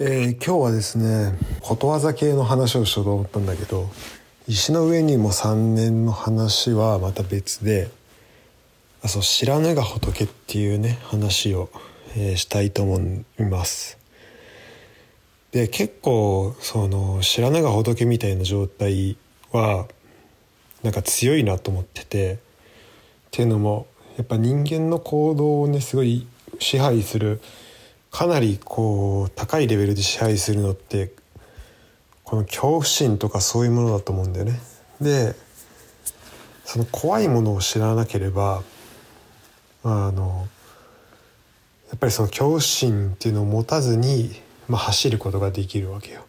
えー、今日はですねことわざ系の話をしようと思ったんだけど石の上にも3年の話はまた別であそう知らぬが仏っていうね話を、えー、したいと思います。で結構その知らぬが仏みたいな状態はなんか強いなと思っててっていうのもやっぱ人間の行動をねすごい支配するかなりこう高いレベルで支配するのってこの恐怖心とかそういうものだと思うんだよね。でその怖いものを知らなければあのやっぱりその恐怖心っていうのを持たずに、まあ、走ることができるわけよ。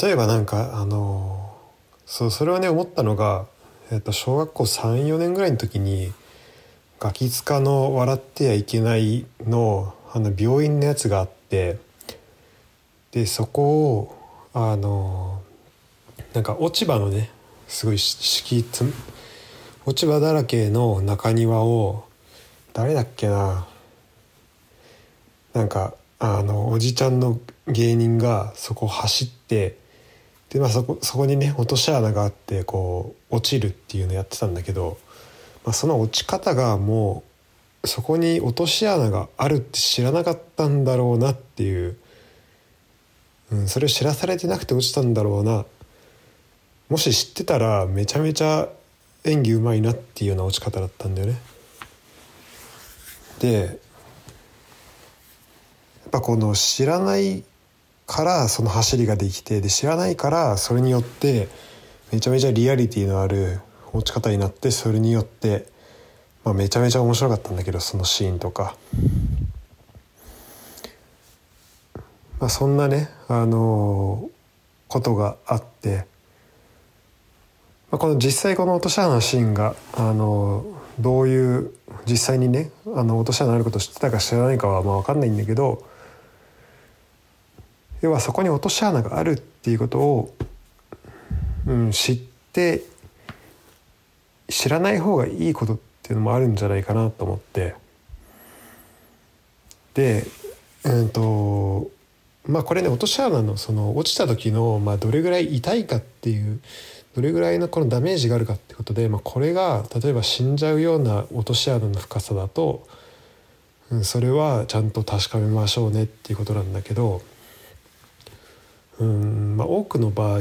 例えばなんかあのそうそれはね思ったのが、えっと、小学校34年ぐらいの時にガキ使の「笑ってはいけないの」あの病院のやつがあってでそこをあのなんか落ち葉のねすごい敷き落ち葉だらけの中庭を誰だっけななんかあのおじちゃんの芸人がそこ走ってで、まあ、そこそこにね落とし穴があってこう落ちるっていうのやってたんだけど、まあ、その落ち方がもうそこに落とし穴があるって知らなかったんだろうなっていう、うん、それを知らされてなくて落ちたんだろうなもし知ってたらめちゃめちゃ演技うまいなっていうような落ち方だったんだよね。でやっぱこの知らないからその走りができてで知らないからそれによってめちゃめちゃリアリティのある落ち方になってそれによってまあ、めちゃめちゃ面白かったんだけどそのシーンとか、まあ、そんなね、あのー、ことがあって、まあ、この実際この落とし穴のシーンが、あのー、どういう実際にねあの落とし穴あることを知ってたか知らないかはまあ分かんないんだけど要はそこに落とし穴があるっていうことを、うん、知って知らない方がいいことっていうのもあるんじゃないかなと思って。でうんとまあこれね落とし穴のその落ちた時の、まあ、どれぐらい痛いかっていうどれぐらいのこのダメージがあるかってことで、まあ、これが例えば死んじゃうような落とし穴の深さだと、うん、それはちゃんと確かめましょうねっていうことなんだけど、うんまあ、多くの場合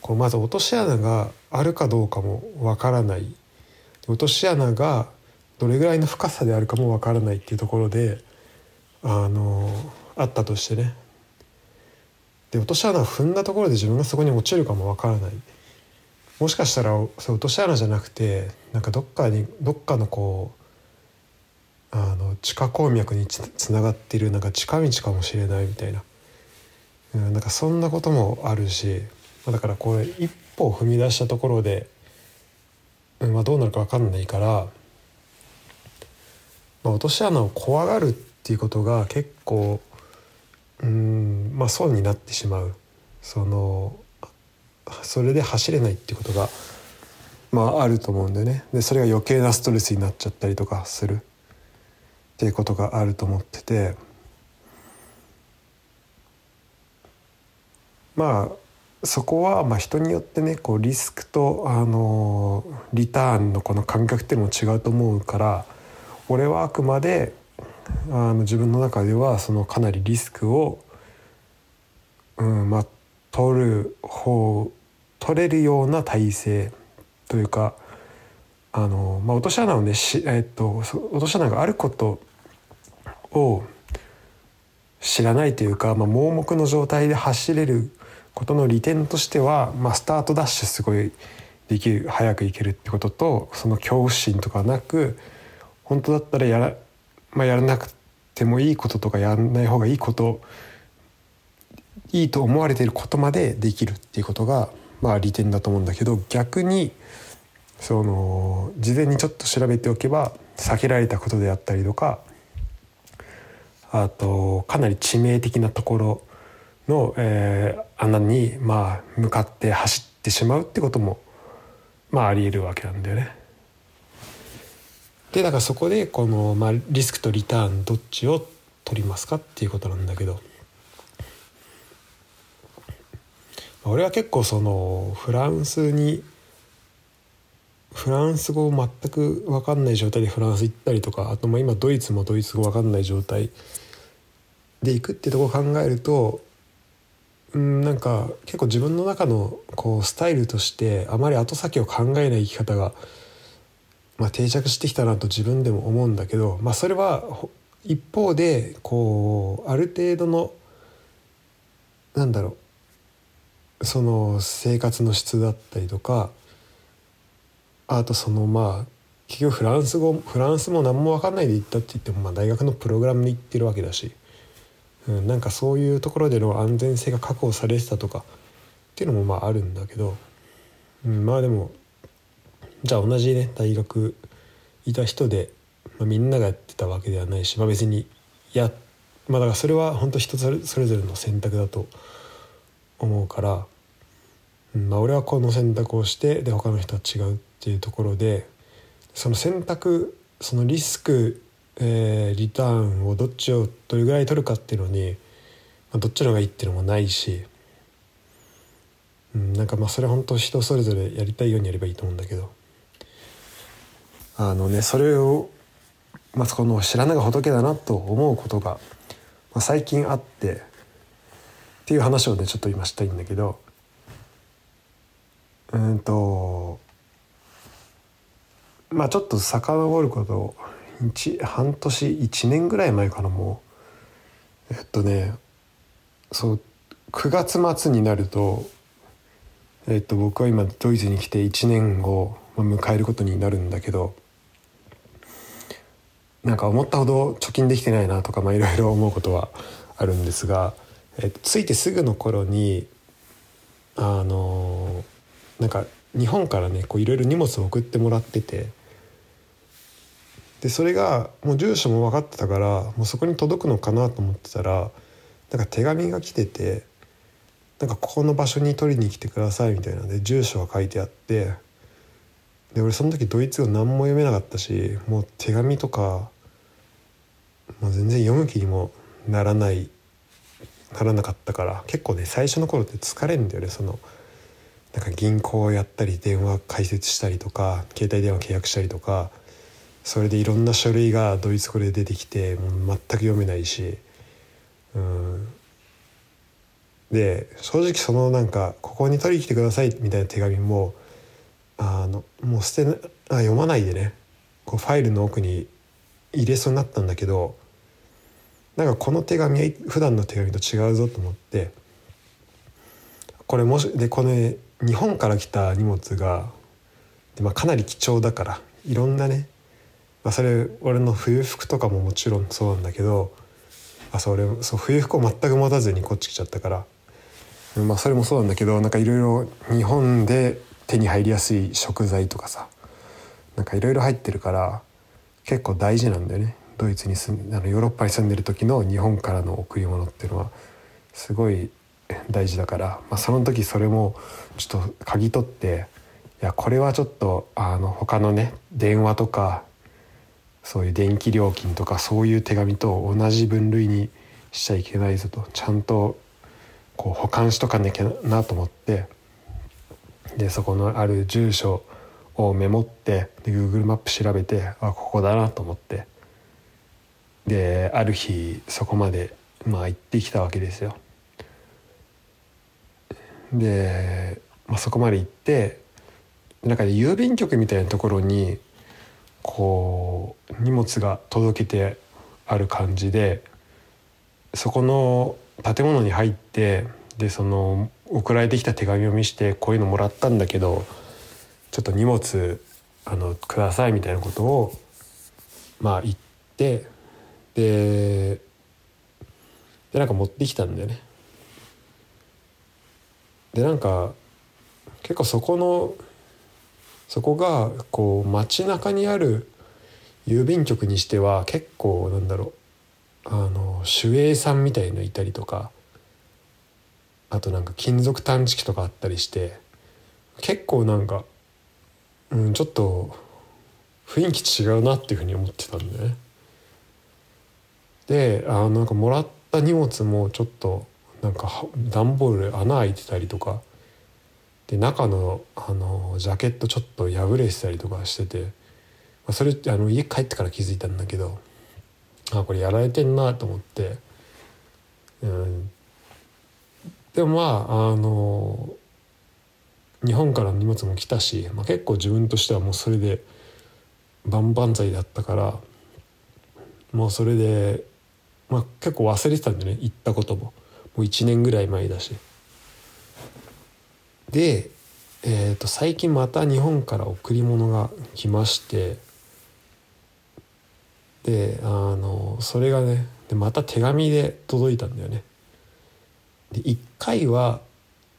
こうまず落とし穴があるかどうかもわからない。落とし穴がどれぐらいの深さであるかもわからないっていうところであのあったとしてね。で落とし穴を踏んだところで自分がそこに落ちるかもわからない。もしかしたらそ落とし穴じゃなくてなんかどっかにどっかのこうあの地下鉱脈につながっているなんか近道かもしれないみたいな、うん、なんかそんなこともあるしだからこれ一歩踏み出したところでまあ、どうなるか分かんないから、まあ、落とし穴を怖がるっていうことが結構うんまあ損になってしまう。そのそれで走れないっていうことがまああると思うんだよね。でそれが余計なストレスになっちゃったりとかする。っていうことがあると思ってて。まあそこはまあ人によってねこうリスクとあのリターンのこの感覚っていうのも違うと思うから俺はあくまであの自分の中ではそのかなりリスクを、うんまあ、取る方取れるような体制というかあの、まあ、落とし穴をねし、えっと、落とし穴があることを知らないというか、まあ、盲目の状態で走れることの利点としては、まあ、スタートダッシュすごいできる早くいけるってこととその恐怖心とかなく本当だったらやら,、まあ、やらなくてもいいこととかやらない方がいいこといいと思われていることまでできるっていうことが、まあ、利点だと思うんだけど逆にその事前にちょっと調べておけば避けられたことであったりとかあとかなり致命的なところの、えー、穴に、まあ、向かって走ってしまうってことも、まあ、ありえるわけなんだよね。でだからそこでこの、まあ、リスクとリターンどっちを取りますかっていうことなんだけど俺は結構そのフランスにフランス語全く分かんない状態でフランス行ったりとかあとまあ今ドイツもドイツ語分かんない状態で行くってとこを考えるとうんなんか結構自分の中のこうスタイルとしてあまり後先を考えない生き方が、まあ、定着してきたなと自分でも思うんだけど、まあ、それは一方でこうある程度のなんだろうその生活の質だったりとかあとそのまあ結局フランス語フランスも何も分かんないで行ったって言ってもまあ大学のプログラムに行ってるわけだし、うん、なんかそういうところでの安全性が確保されてたとかっていうのもまああるんだけど、うん、まあでもじゃあ同じね大学いた人で、まあ、みんながやってたわけではないし、まあ、別にやまあだからそれは本当人それぞれの選択だと思うから、うんまあ、俺はこの選択をしてで他の人は違うっていうところでその選択そのリスク、えー、リターンをどっちをどれぐらい取るかっていうのに、まあ、どっちの方がいいっていうのもないし、うん、なんかまあそれは本当人それぞれやりたいようにやればいいと思うんだけどあのねそれを、まあ、この知らないが仏だなと思うことが、まあ、最近あってっていう話をねちょっと今したいんだけどうんとまあちょっと遡ることを半年1年ぐらい前かなもうえっとねそう9月末になるとえっと僕は今ドイツに来て1年を迎えることになるんだけどなんか思ったほど貯金できてないなとかいろいろ思うことはあるんですが、えっと、着いてすぐの頃にあのなんか日本からねいろいろ荷物を送ってもらってて。でそれがもう住所も分かってたからもうそこに届くのかなと思ってたらなんか手紙が来ててなんかここの場所に取りに来てくださいみたいなで住所が書いてあってで俺その時ドイツ語何も読めなかったしもう手紙とかもう全然読む気にもならないならなかったから結構ね最初の頃って疲れるんだよねそのなんか銀行をやったり電話開設したりとか携帯電話契約したりとかそれでいろんな書類がドイツ語で出てきてもう全く読めないし。うん。で正直そのなんかここに取りに来てくださいみたいな手紙もあのもう捨てなあ読まないでね。こうファイルの奥に入れそうになったんだけどなんかこの手紙は普段の手紙と違うぞと思ってこれもしでこの日本から来た荷物がで、まあ、かなり貴重だからいろんなねまあ、それ俺の冬服とかももちろんそうなんだけどあそれそう冬服を全く持たずにこっち来ちゃったから、まあ、それもそうなんだけどなんかいろいろ日本で手に入りやすい食材とかさなんかいろいろ入ってるから結構大事なんだよね。ドイツに住んあのヨーロッパに住んでる時の日本からの贈り物っていうのはすごい大事だから、まあ、その時それもちょっと嗅ぎ取っていやこれはちょっとあの他のね電話とかそういう電気料金とかそういう手紙と同じ分類にしちゃいけないぞと。ちゃんとこう保管しとかなきゃなと思って。でそこのある住所をメモってで Google マップ調べてあここだなと思って。である日そこまでまあ行ってきたわけですよ。で、まあ、そこまで行ってなんか郵便局みたいなところにこう荷物が届けてある感じでそこの建物に入ってでその送られてきた手紙を見してこういうのもらったんだけどちょっと荷物あのくださいみたいなことをまあ言ってででなんか持ってきたんだよね。でなんか結構そこのそこがこう街中にある郵便局にしては結構なんだろうあの守衛さんみたいのいたりとかあとなんか金属探知機とかあったりして結構なんか、うん、ちょっと雰囲気違うなっていうふうに思ってたんだよね。であなんかもらった荷物もちょっとなんか段ボール穴開いてたりとかで中のあのジャケットちょっと破れてたりとかしてて、あ、それあの家帰ってから気づいたんだけどあこれやられてんなと思って、うん、でもまああの日本からの荷物も来たし、まあ、結構自分としてはもうそれで万々歳だったからもうそれで、まあ、結構忘れてたんでね行ったことも。もう1年ぐらい前だし。で、えー、と最近また日本から贈り物が来ましてであのそれがねでまた手紙で届いたんだよね。で1回は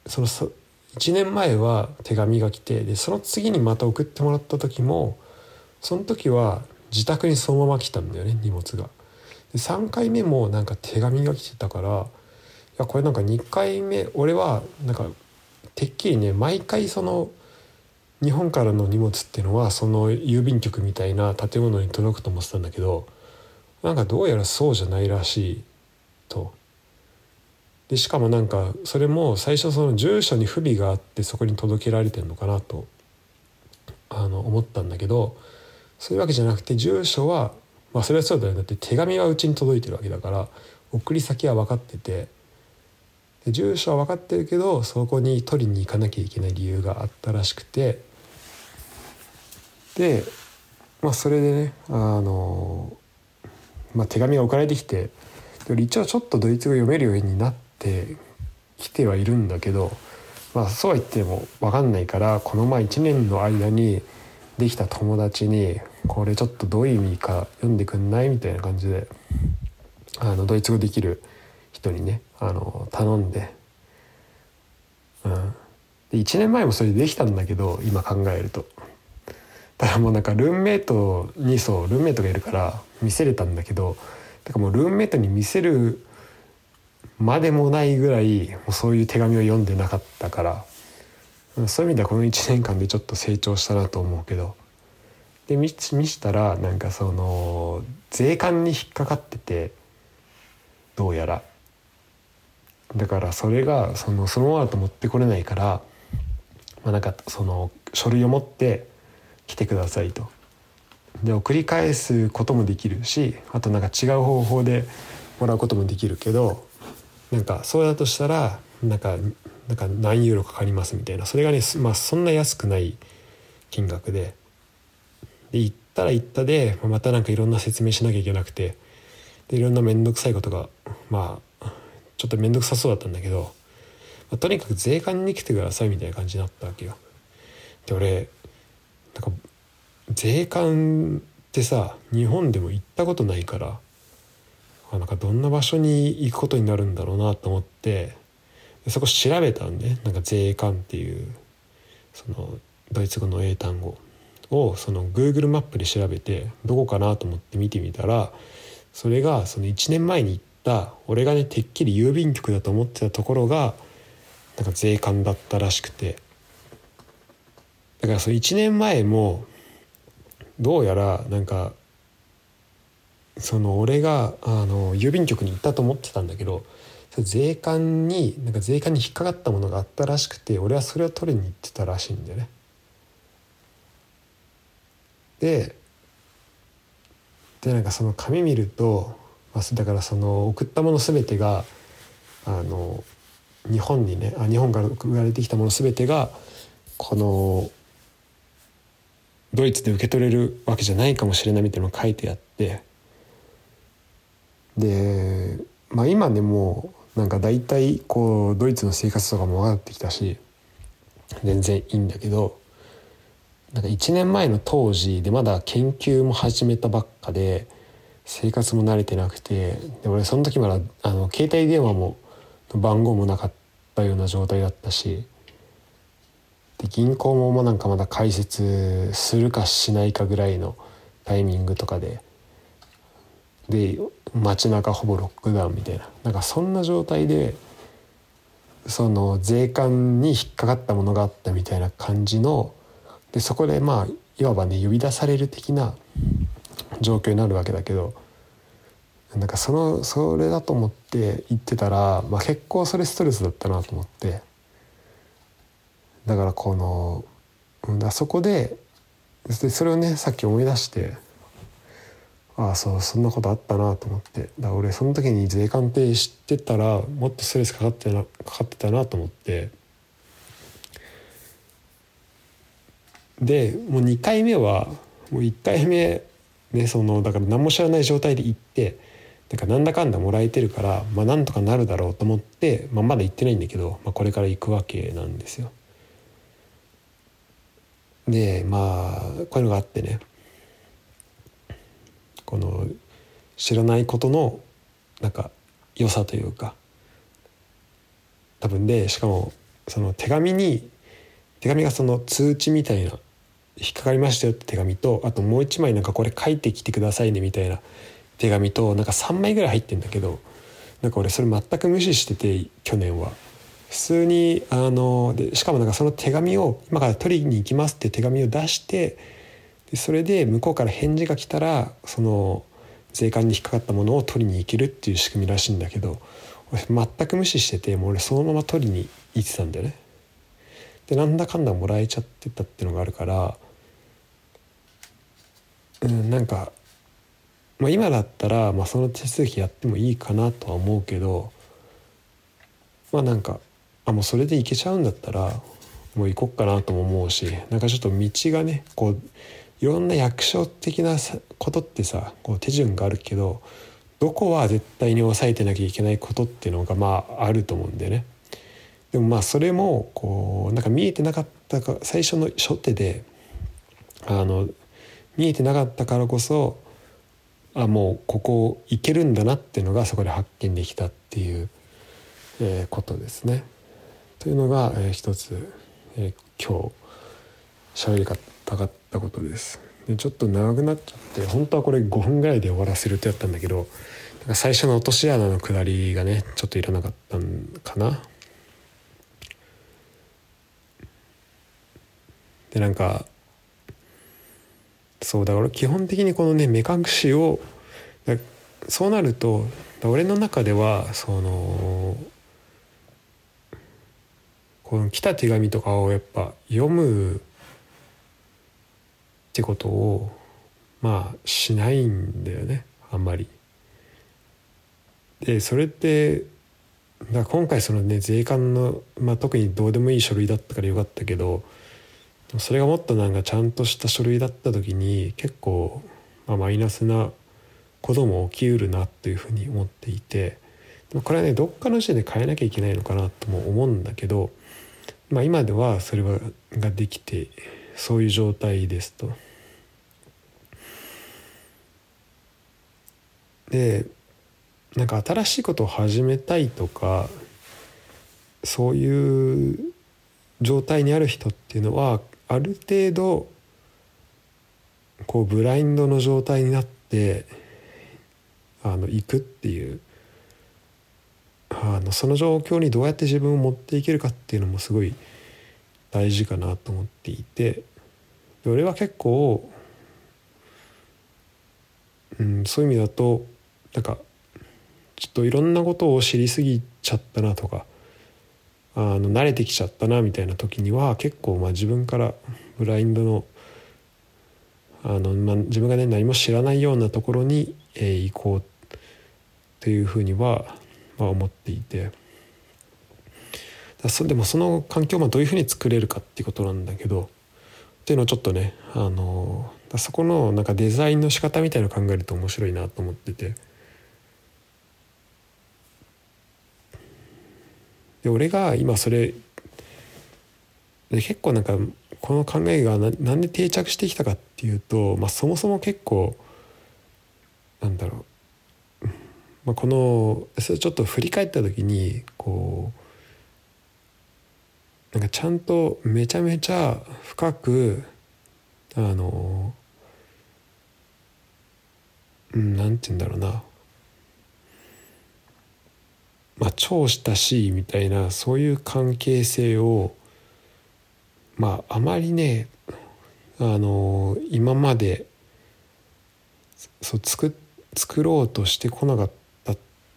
そのそ1年前は手紙が来てでその次にまた送ってもらった時もその時は自宅にそのまま来たんだよね荷物が。で3回目もなんか手紙が来てたからいやこれなんか2回目俺はなんかてっきりね毎回その日本からの荷物っていうのはその郵便局みたいな建物に届くと思ってたんだけどなんかどうやらそうじゃないらしいと。でしかもなんかそれも最初その住所に不備があってそこに届けられてるのかなとあの思ったんだけどそういうわけじゃなくて住所はまあそれはそうだよだって手紙はうちに届いてるわけだから送り先は分かっててで住所は分かってるけどそこに取りに行かなきゃいけない理由があったらしくてでまあそれでねあの、まあ、手紙が送られてきて一応ちょっとドイツ語読めるようになってきてはいるんだけどまあそうは言っても分かんないからこの前1年の間にできた友達にこれちょっとどういう意味か読んでくんない？みたいな感じであのドイツ語できる人にねあの頼んで,、うん、で1年前もそれできたんだけど今考えると。ただもうなんかルームメイトにそうルームメイトがいるから見せれたんだけどだからもうルームメイトに見せるまでもないぐらいもうそういう手紙を読んでなかったからそういう意味ではこの1年間でちょっと成長したなと思うけどで見したらなんかその税関に引っかかっててどうやら。だからそれがそのそのままだと持ってこれないから、まあ、なんかその書類を持って来てくださいと。で送り返すこともできるしあとなんか違う方法でもらうこともできるけどなんかそうだとしたらなんかなんか何ユーロかかりますみたいなそれがね、まあ、そんな安くない金額でで行ったら行ったでまたなんかいろんな説明しなきゃいけなくてでいろんな面倒くさいことがまあちょっと面倒くさそうだったんだけど、まあ、とにかく税関に来てくださいみたいな感じになったわけよ。で俺なんか税関ってさ日本でも行ったことないからあなんかどんな場所に行くことになるんだろうなと思ってそこ調べたんでなんか税関っていうそのドイツ語の英単語をその Google マップで調べてどこかなと思って見てみたらそれがその1年前に行った俺がねてっきり郵便局だと思ってたところがなんか税関だったらしくて。だからその1年前もどうやらなんかその俺があの郵便局に行ったと思ってたんだけど税関になんか税関に引っかかったものがあったらしくて俺はそれを取りに行ってたらしいんだよね。ででなんかその紙見ると、まあ、だからその送ったもの全てがあの日本にねあ日本から送られてきたもの全てがこのドイツで受け取れるわけじゃないかもしれないみたいなのが書いてあって。で、まあ、今でもなんか大体こうドイツの生活とかも分かってきたし全然いいんだけどなんか1年前の当時でまだ研究も始めたばっかで生活も慣れてなくてで俺その時まだあの携帯電話も番号もなかったような状態だったしで銀行もなんかまだ開設するかしないかぐらいのタイミングとかでで街中ほぼロックダウンみたいな。なんかそんな状態でその税関に引っかかったものがあったみたいな感じのでそこでまあいわばね呼び出される的な状況になるわけだけどなんかそのそれだと思って言ってたら、まあ、結構それストレスだったなと思って。だからこの、うん、だそこででそれをねさっき思い出してああそうそんなことあったなと思ってだ俺その時に税関って知ってたらもっとストレスかかってなかかってたなと思ってでもう2回目はもう1回目ねそのだから何も知らない状態で行ってなんかなんだかんだもらえてるからまあなんとかなるだろうと思って、まあ、まだ行ってないんだけど、まあ、これから行くわけなんですよ。でまあこういうのがあってねこの知らないことのなんか良さというか多分でしかもその手紙に手紙がその通知みたいな引っかかりましたよって手紙とあともう一枚なんかこれ書いてきてくださいねみたいな手紙となんか3枚ぐらい入ってんだけどなんか俺それ全く無視してて去年は。普通にあのでしかもなんかその手紙を今から取りに行きますって手紙を出してでそれで向こうから返事が来たらその税関に引っかかったものを取りに行けるっていう仕組みらしいんだけど俺全く無視しててもう俺そのまま取りに行ってたんだよね。でなんだかんだもらえちゃってたっていうのがあるからうんなんか、まあ、今だったら、まあ、その手続きやってもいいかなとは思うけどまあなんかあもうそれでいけちゃうんだったらもう行こっかなとも思うしなんかちょっと道がねこういろんな役所的なことってさこう手順があるけどどこは絶対に抑えてなきゃいけないことっていうのがまああると思うんでねでもまあそれもこうなんか見えてなかったか最初の初手であの見えてなかったからこそあもうここ行けるんだなっていうのがそこで発見できたっていう、えー、ことですね。というのが、えー、一つ、えー、今日喋りたかったことです。でちょっと長くなっちゃって本当はこれ5分ぐらいで終わらせるってやったんだけどなんか最初の落とし穴の下りがねちょっといらなかったんかな。でなんかそうだから基本的にこのね目隠しをそうなると俺の中ではそのこの来た手紙とかをやっぱ読むってことをまあしないんだよねあんまり。でそれってだ今回そのね税関の、まあ、特にどうでもいい書類だったからよかったけどそれがもっとなんかちゃんとした書類だった時に結構、まあ、マイナスなことも起きうるなというふうに思っていてでもこれはねどっかの時点で変えなきゃいけないのかなとも思うんだけどまあ、今ではそれはができてそういう状態ですと。でなんか新しいことを始めたいとかそういう状態にある人っていうのはある程度こうブラインドの状態になってあの行くっていうあのその状況にどうやって自分を持っていけるかっていうのもすごい大事かなと思っていて俺は結構、うん、そういう意味だとなんかちょっといろんなことを知りすぎちゃったなとかあの慣れてきちゃったなみたいな時には結構まあ自分からブラインドのあの、まあ、自分がね何も知らないようなところに、えー、行こうというふうにはまあ、思っていて。だでもその環境をどういうふうに作れるかっていうことなんだけどっていうのをちょっとねあのそこのなんかデザインの仕方みたいなのを考えると面白いなと思ってて。で俺が今それで結構なんかこの考えがなんで定着してきたかっていうと、まあ、そもそも結構なんだろう。まあ、このそれちょっと振り返った時にこうなんかちゃんとめちゃめちゃ深くあのうんなんて言うんだろうな。まあ超親しいみたいなそういう関係性をまああまりねあの今までそう作作ろうとしてこなかった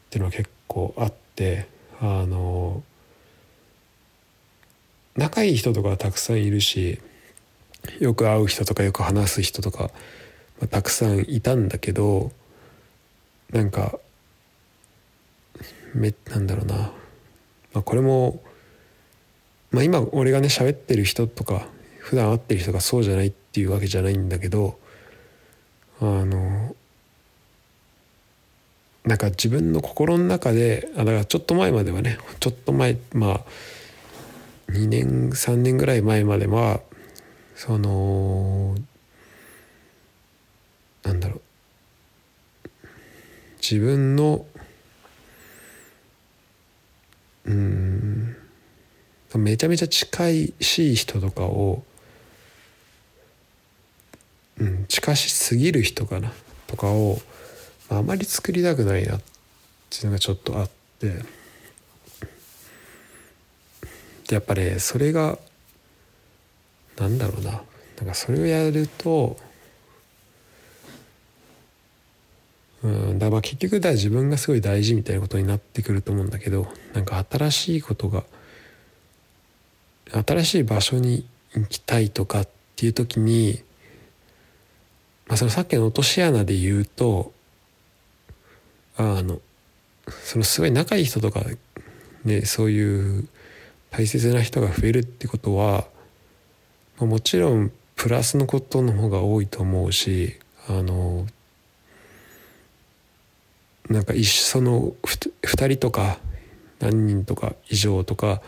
っていうのは結構あってあの仲いい人とかたくさんいるしよく会う人とかよく話す人とか、まあ、たくさんいたんだけどなんかめなんだろうな、まあ、これも、まあ、今俺がね喋ってる人とか普段会ってる人がそうじゃないっていうわけじゃないんだけどあのなんか自分の心の中であだからちょっと前まではねちょっと前まあ2年3年ぐらい前まではそのなんだろう。自分のうんめちゃめちゃ近いしい人とかを、うん、近しすぎる人かなとかをあまり作りたくないなっていうのがちょっとあって。でやっぱねそれがなんだろうな。なんかそれをやるとうんだから結局だ自分がすごい大事みたいなことになってくると思うんだけどなんか新しいことが新しい場所に行きたいとかっていう時に、まあ、そのさっきの落とし穴で言うとあのそのすごい仲いい人とかねそういう大切な人が増えるってことはもちろんプラスのことの方が多いと思うしあのなんか一緒その2人とか何人とか以上とか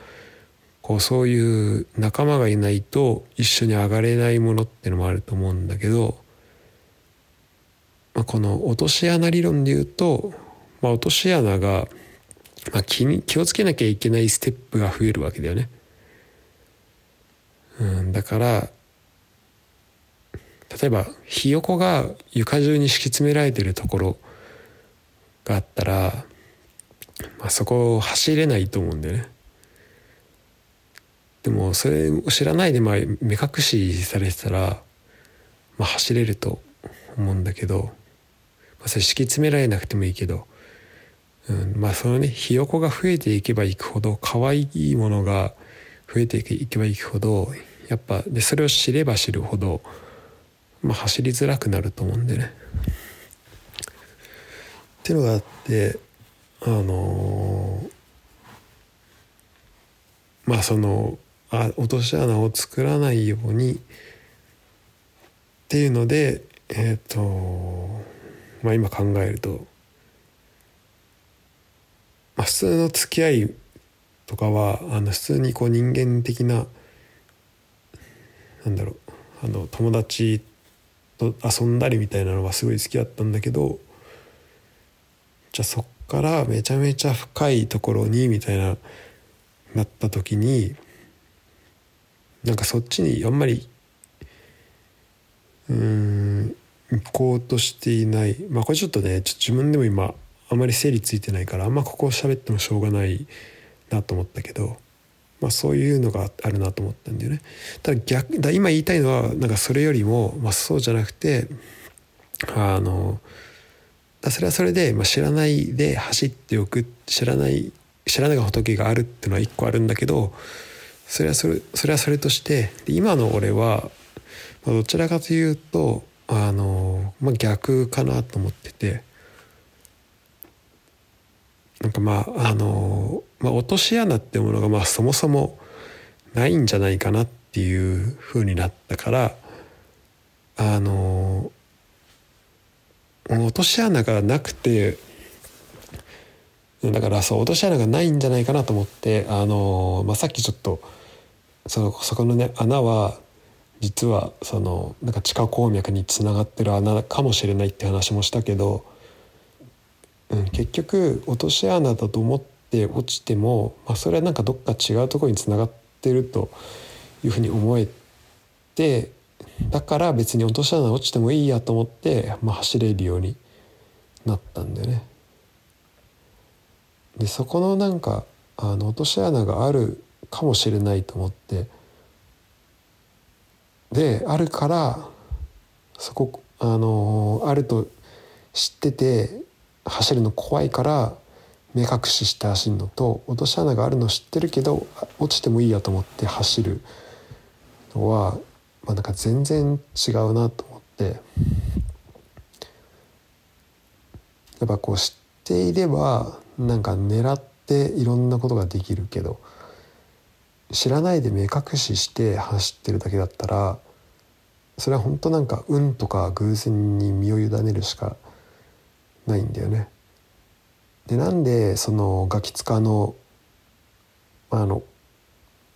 こうそういう仲間がいないと一緒に上がれないものってのもあると思うんだけど、まあ、この落とし穴理論で言うと、まあ、落とし穴が、まあ、気に気をつけなきゃいけないステップが増えるわけだよね。うん、だから例えばひよこが床中に敷き詰められてるところがあったら、まあ、そこを走れないと思うんだよね。でもそれを知らないでまあ目隠しされてたら、まあ、走れると思うんだけど、まあ、それ敷き詰められなくてもいいけど、うん、まあそのねひよこが増えていけばいくほど可愛いものが増えていけばいくほどやっぱでそれを知れば知るほど、まあ、走りづらくなると思うんでね。っていうのがあってあのー、まあそのあ落とし穴を作らないようにっていうのでえっ、ー、とまあ今考えると、まあ、普通の付き合いとかはあの普通にこう人間的ななんだろうあの友達と遊んだりみたいなのはすごい好きだったんだけどじゃあそっからめちゃめちゃ深いところにみたいななった時になんかそっちにあんまりうん行こうとしていないまあこれちょっとねちょ自分でも今あまり整理ついてないからあんまここを喋ってもしょうがないなと思ったけど、まあ、そういうのがあるなと思ったんだよね。ただ逆だ今言いたいのはなんかそれよりも、まあ、そうじゃなくてあのそれはそれで、まあ、知らないで走っておく知らない知らないが仏があるっていうのは一個あるんだけどそれはそれそれはそれとして今の俺は、まあ、どちらかというとあの、まあ、逆かなと思ってて。なんかまああの、まあ、落とし穴っていうものがまあそもそもないんじゃないかなっていうふうになったからあの落とし穴がなくてだからそう落とし穴がないんじゃないかなと思ってあの、まあ、さっきちょっとそのそこのね穴は実はそのなんか地下鉱脈につながってる穴かもしれないって話もしたけど、うん、結局落とし穴だと思って落ちても、まあ、それはなんかどっか違うところにつながってるというふうに思えてだから別に落とし穴落ちてもいいやと思って、まあ、走れるようになったんだよね。でそこのなんかあの落とし穴があるかもしれないと思ってであるからそこあのあると知ってて走るの怖いから目隠しして走るのと落とし穴があるの知ってるけど落ちてもいいやと思って走るのは、まあ、なんか全然違うなと思って。やっぱこう知っていればなんか狙っていろんなことができるけど知らないで目隠しして走ってるだけだったらそれは本当なんか運とか偶然に身を委ねるしかないんだよね。でなんでそのガキ使のあの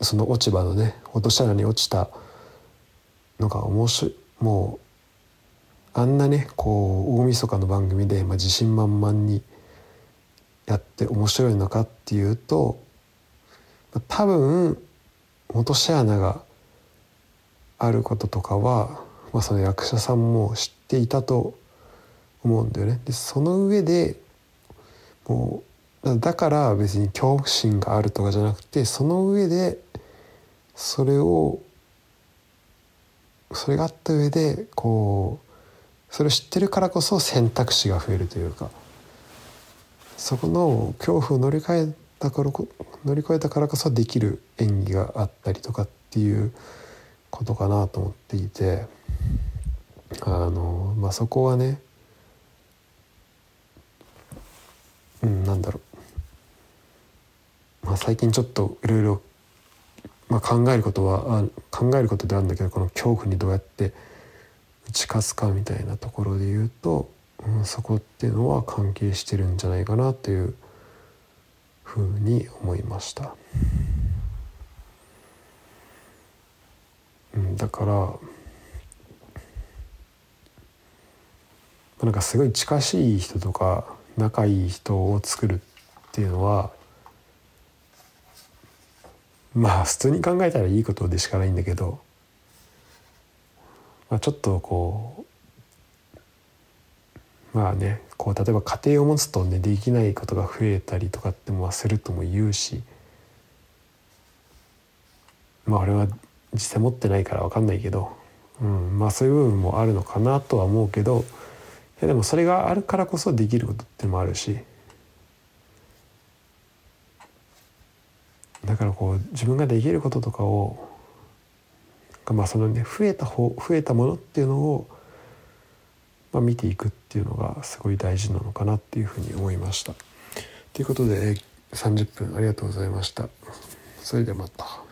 その落ち葉のね落とし穴に落ちたのが面白いもうあんなねこう大晦日の番組で、まあ、自信満々にやって面白いのかっていうと多分落とし穴があることとかは、まあ、その役者さんも知っていたと思うんだよね。でその上でもうだから別に恐怖心があるとかじゃなくてその上でそれをそれがあった上でこうそれを知ってるからこそ選択肢が増えるというかそこの恐怖を乗り換えたから乗り越えたからこそできる演技があったりとかっていうことかなと思っていてあの、まあ、そこはねうんなんだろう、まあ、最近ちょっといろいろ考えることはあ考えることであるんだけどこの恐怖にどうやって打ち勝つかみたいなところで言うと、うん、そこっていうのは関係してるんじゃないかなというふうに思いました。うん、だからなんかすごい近しい人とか仲いい人を作るっていうのはまあ普通に考えたらいいことでしかないんだけど、まあ、ちょっとこうまあねこう例えば家庭を持つとねできないことが増えたりとかってもするとも言うしまあ俺は実際持ってないから分かんないけど、うん、まあそういう部分もあるのかなとは思うけどいやでもそれがあるからこそできることってもあるしだからこう自分ができることとかをまあそのね増えた方増えたものっていうのを、まあ、見ていくっていうのがすごい大事なのかなっていうふうに思いました。ということで30分ありがとうございました。それではまた。